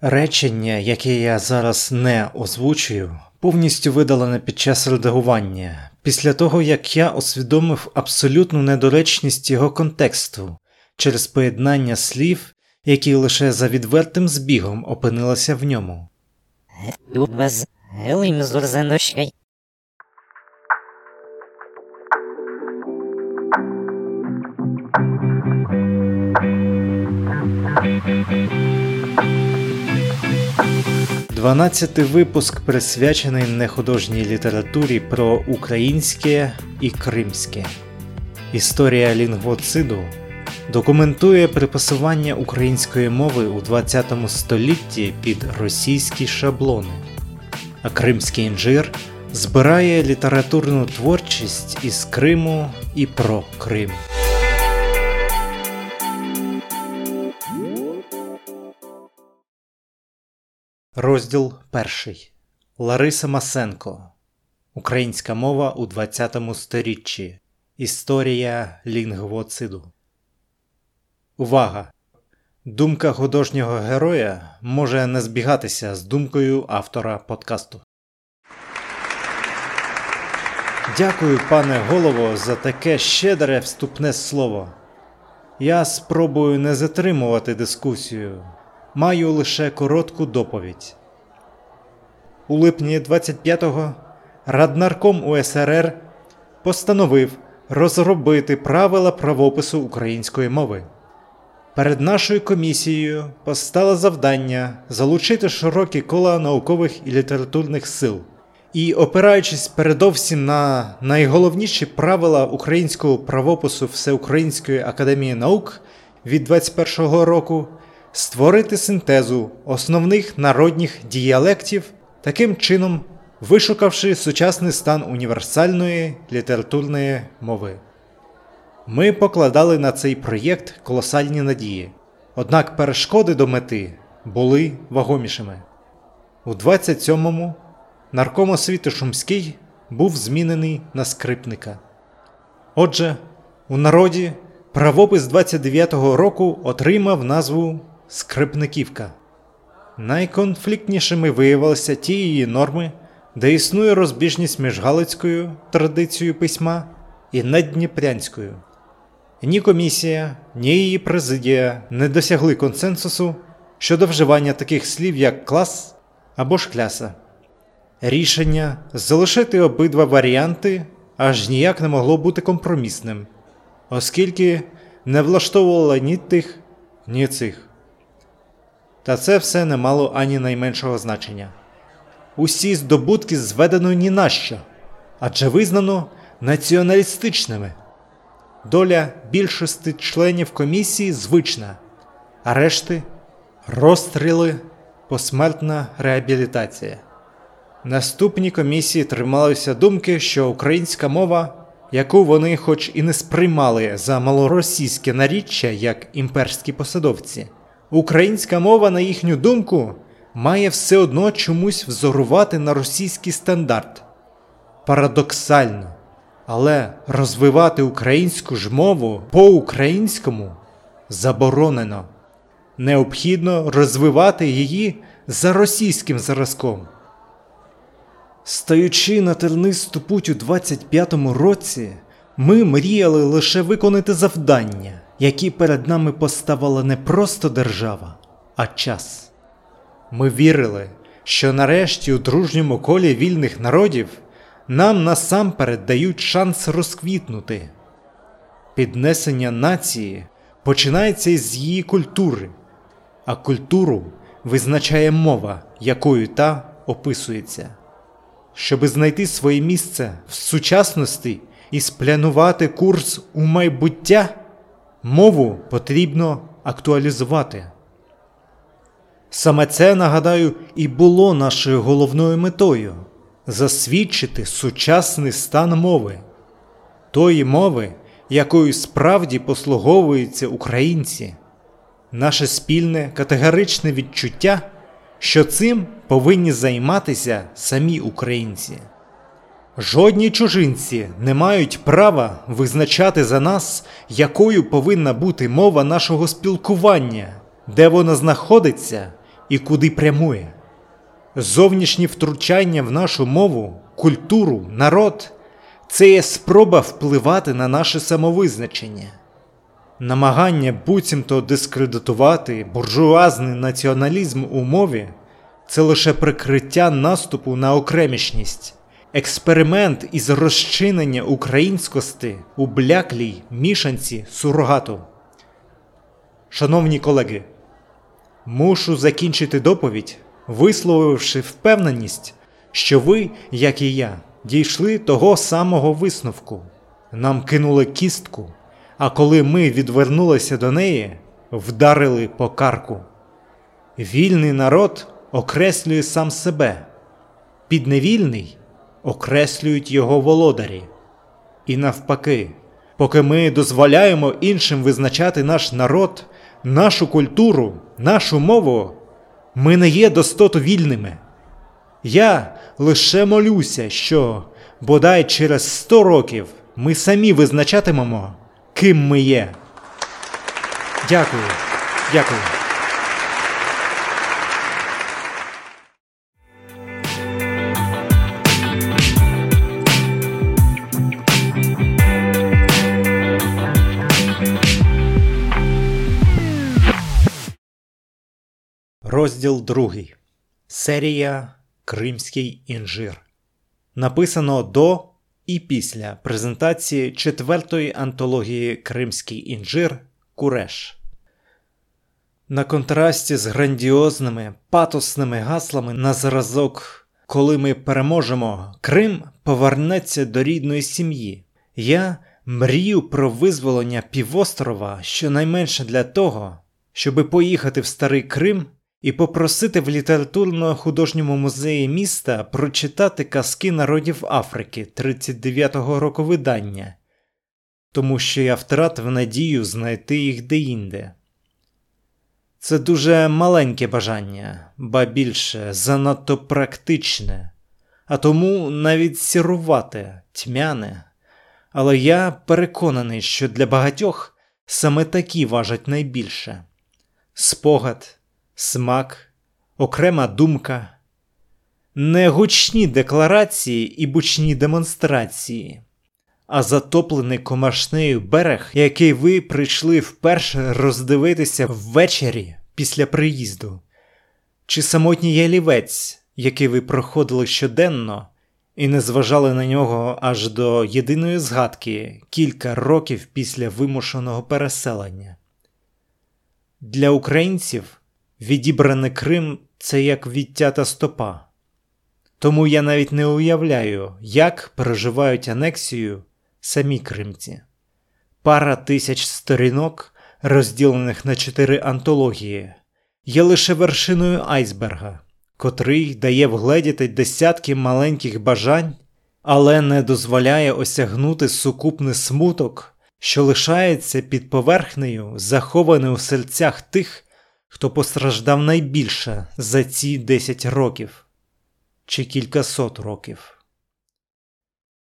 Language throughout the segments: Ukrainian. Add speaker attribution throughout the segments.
Speaker 1: Речення, яке я зараз не озвучую, повністю видалене під час редагування, після того як я усвідомив абсолютну недоречність його контексту через поєднання слів, які лише за відвертим збігом опинилися в ньому. Дванадцятий випуск присвячений нехудожній літературі про українське і кримське. Історія лінгвоциду документує припасування української мови у 20 столітті під російські шаблони, а кримський інжир збирає літературну творчість із Криму і про Крим. Розділ перший Лариса Масенко Українська мова у 20 сторіччі. Історія лінгвоциду. Увага! Думка художнього героя може не збігатися з думкою автора подкасту. Дякую, пане голово, за таке щедре вступне слово. Я спробую не затримувати дискусію. Маю лише коротку доповідь. У липні 25-го Раднарком УСРР постановив розробити правила правопису української мови. Перед нашою комісією постало завдання залучити широкі кола наукових і літературних сил. І, опираючись передовсім на найголовніші правила українського правопису Всеукраїнської академії наук від 21-го року, створити синтезу основних народних діалектів, таким чином вишукавши сучасний стан універсальної літературної мови. Ми покладали на цей проєкт колосальні надії, однак перешкоди до мети були вагомішими. У 27-му нарком освіти Шумський був змінений на скрипника. Отже, у народі правопис 29-го року отримав назву Скрипниківка. Найконфліктнішими виявилися ті її норми, де існує розбіжність між Галицькою традицією письма і наддніпрянською. Ні комісія, ні її президія не досягли консенсусу щодо вживання таких слів, як клас або ж кляса. Рішення залишити обидва варіанти аж ніяк не могло бути компромісним, оскільки не влаштовувало ні тих, ні цих. Та це все не мало ані найменшого значення. Усі здобутки зведено ні на що, адже визнано націоналістичними. Доля більшості членів комісії звична, а решти розстріли, посмертна реабілітація. Наступні комісії трималися думки, що українська мова, яку вони хоч і не сприймали за малоросійське наріччя як імперські посадовці, українська мова, на їхню думку, має все одно чомусь взорувати на російський стандарт. Парадоксально. Але розвивати українську ж мову по-українському заборонено. Необхідно розвивати її за російським зразком. Стаючи на тернисту путь у 25-му році, ми мріяли лише виконати завдання, які перед нами поставила не просто держава, а час. Ми вірили, що нарешті у дружньому колі вільних народів нам насамперед дають шанс розквітнути. Піднесення нації починається із її культури, а культуру визначає мова, якою та описується. Щоби знайти своє місце в сучасності і спланувати курс у майбуття, мову потрібно актуалізувати. Саме це, нагадаю, і було нашою головною метою засвідчити сучасний стан мови, тої мови, якою справді послуговуються українці, наше спільне категоричне відчуття, що цим повинні займатися самі українці. Жодні чужинці не мають права визначати за нас, якою повинна бути мова нашого спілкування, де вона знаходиться і куди прямує. Зовнішні втручання в нашу мову, культуру, народ це є спроба впливати на наше самовизначення. Намагання буцімто дискредитувати буржуазний націоналізм у мові це лише прикриття наступу на окремішність, експеримент із розчинення українськості у бляклій мішанці сурогату. Шановні колеги, мушу закінчити доповідь, висловивши впевненість, що ви, як і я, дійшли того самого висновку. Нам кинули кістку, а коли ми відвернулися до неї, вдарили по карку. Вільний народ окреслює сам себе, підневільний окреслюють його володарі. І навпаки, поки ми дозволяємо іншим визначати наш народ, нашу культуру, нашу мову, ми не є достоту вільними. Я лише молюся, що бодай через сто років ми самі визначатимемо, ким ми є. Дякую. Дякую. Розділ 2. Серія Кримський інжир. Написано до і після презентації четвертої антології Кримський інжир Куреш. На контрасті з грандіозними патосними гаслами на зразок, коли ми переможемо, Крим повернеться до рідної сім'ї. Я мрію про визволення півострова щонайменше для того, щоби поїхати в Старий Крим і попросити в літературно-художньому музеї міста прочитати казки народів Африки 39-го року видання, тому що я втратив надію знайти їх деінде. Це дуже маленьке бажання, ба більше занадто практичне, а тому навіть сірувате, тьмяне. Але я переконаний, що для багатьох саме такі важать найбільше спогад, смак, окрема думка, не гучні декларації і бучні демонстрації, а затоплений комашнею берег, який ви прийшли вперше роздивитися ввечері після приїзду, чи самотній ялівець, який ви проходили щоденно. І не зважали на нього аж до єдиної згадки кілька років після вимушеного переселення. Для українців Відібраний Крим це як відтята стопа. Тому я навіть не уявляю, як переживають анексію самі кримці. Пара тисяч сторінок, розділених на чотири антології, є лише вершиною айсберга, котрий дає вгледіти десятки маленьких бажань, але не дозволяє осягнути сукупний смуток, що лишається під поверхнею, захований у серцях тих хто постраждав найбільше за ці 10 років чи кількасот років.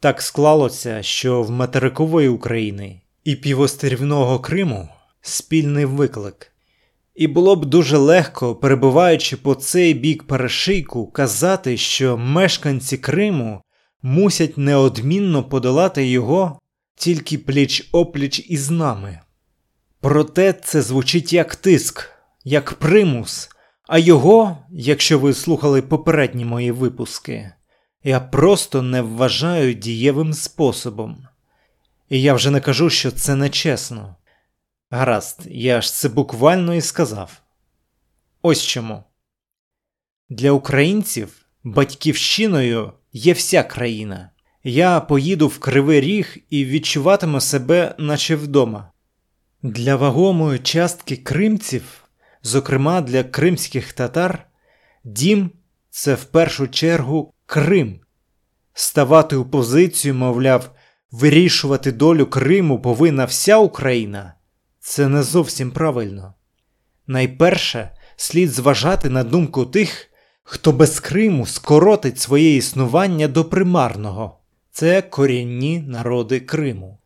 Speaker 1: Так склалося, що в материкової України і півострівного Криму спільний виклик, і було б дуже легко, перебуваючи по цей бік перешийку, казати, що мешканці Криму мусять неодмінно подолати його тільки пліч опліч із нами. Проте це звучить як тиск як примус, а його, якщо ви слухали попередні мої випуски, я просто не вважаю дієвим способом. І я вже не кажу, що це нечесно. Гаразд, я ж це буквально і сказав. Ось чому. Для українців батьківщиною є вся країна. Я поїду в Кривий Ріг і відчуватиму себе, наче вдома. Для вагомої частки кримців Зокрема, для кримських татар дім це в першу чергу Крим. Ставати у позицію, мовляв, вирішувати долю Криму повинна вся Україна це не зовсім правильно. Найперше слід зважати на думку тих, хто без Криму скоротить своє існування до примарного це корінні народи Криму.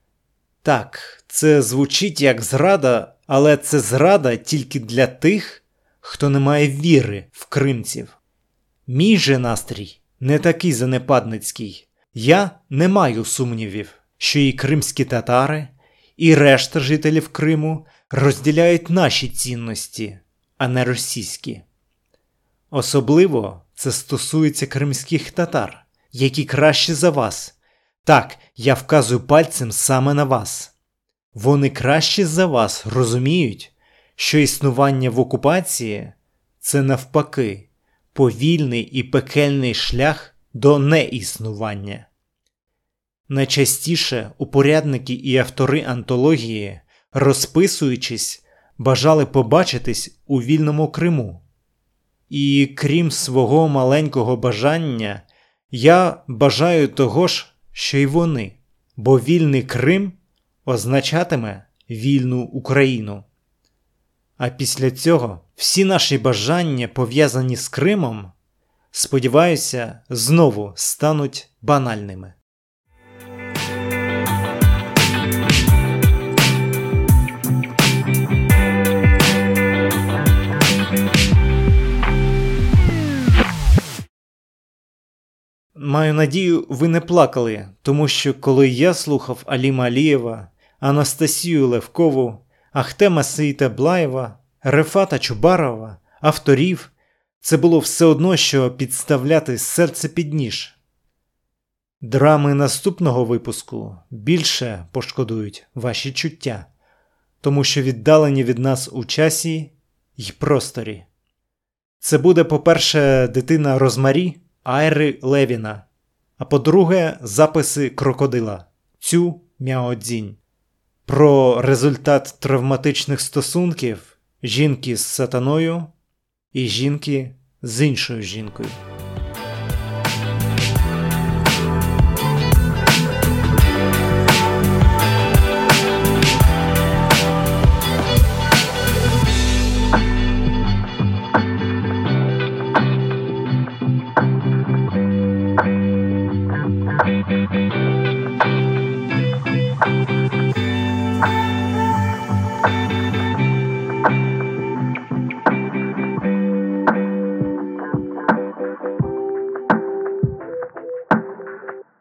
Speaker 1: Так, це звучить як зрада але це зрада тільки для тих, хто не має віри в кримців. Мій же настрій не такий занепадницький. Я не маю сумнівів, що і кримські татари, і решта жителів Криму розділяють наші цінності, а не російські. Особливо це стосується кримських татар, які краще за вас. Так, я вказую пальцем саме на вас. Вони краще за вас розуміють, що існування в окупації це навпаки повільний і пекельний шлях до неіснування. Найчастіше упорядники і автори антології, розписуючись, бажали побачитись у вільному Криму. І крім свого маленького бажання, я бажаю того ж, що й вони, бо вільний Крим означатиме вільну Україну. А після цього всі наші бажання, пов'язані з Кримом, сподіваюся, знову стануть банальними. Маю надію, ви не плакали, тому що коли я слухав Аліма Алієва, Анастасію Левкову, Ахтема Сеїта Блаєва, Рефата Чубарова, авторів, це було все одно, що підставляти серце під ніж. Драми наступного випуску більше пошкодують ваші чуття, тому що віддалені від нас у часі й просторі. Це буде, по-перше, дитина Розмарі Айри Левіна, а по-друге, записи крокодила Цю Мяодзінь про результат травматичних стосунків жінки з сатаною і жінки з іншою жінкою.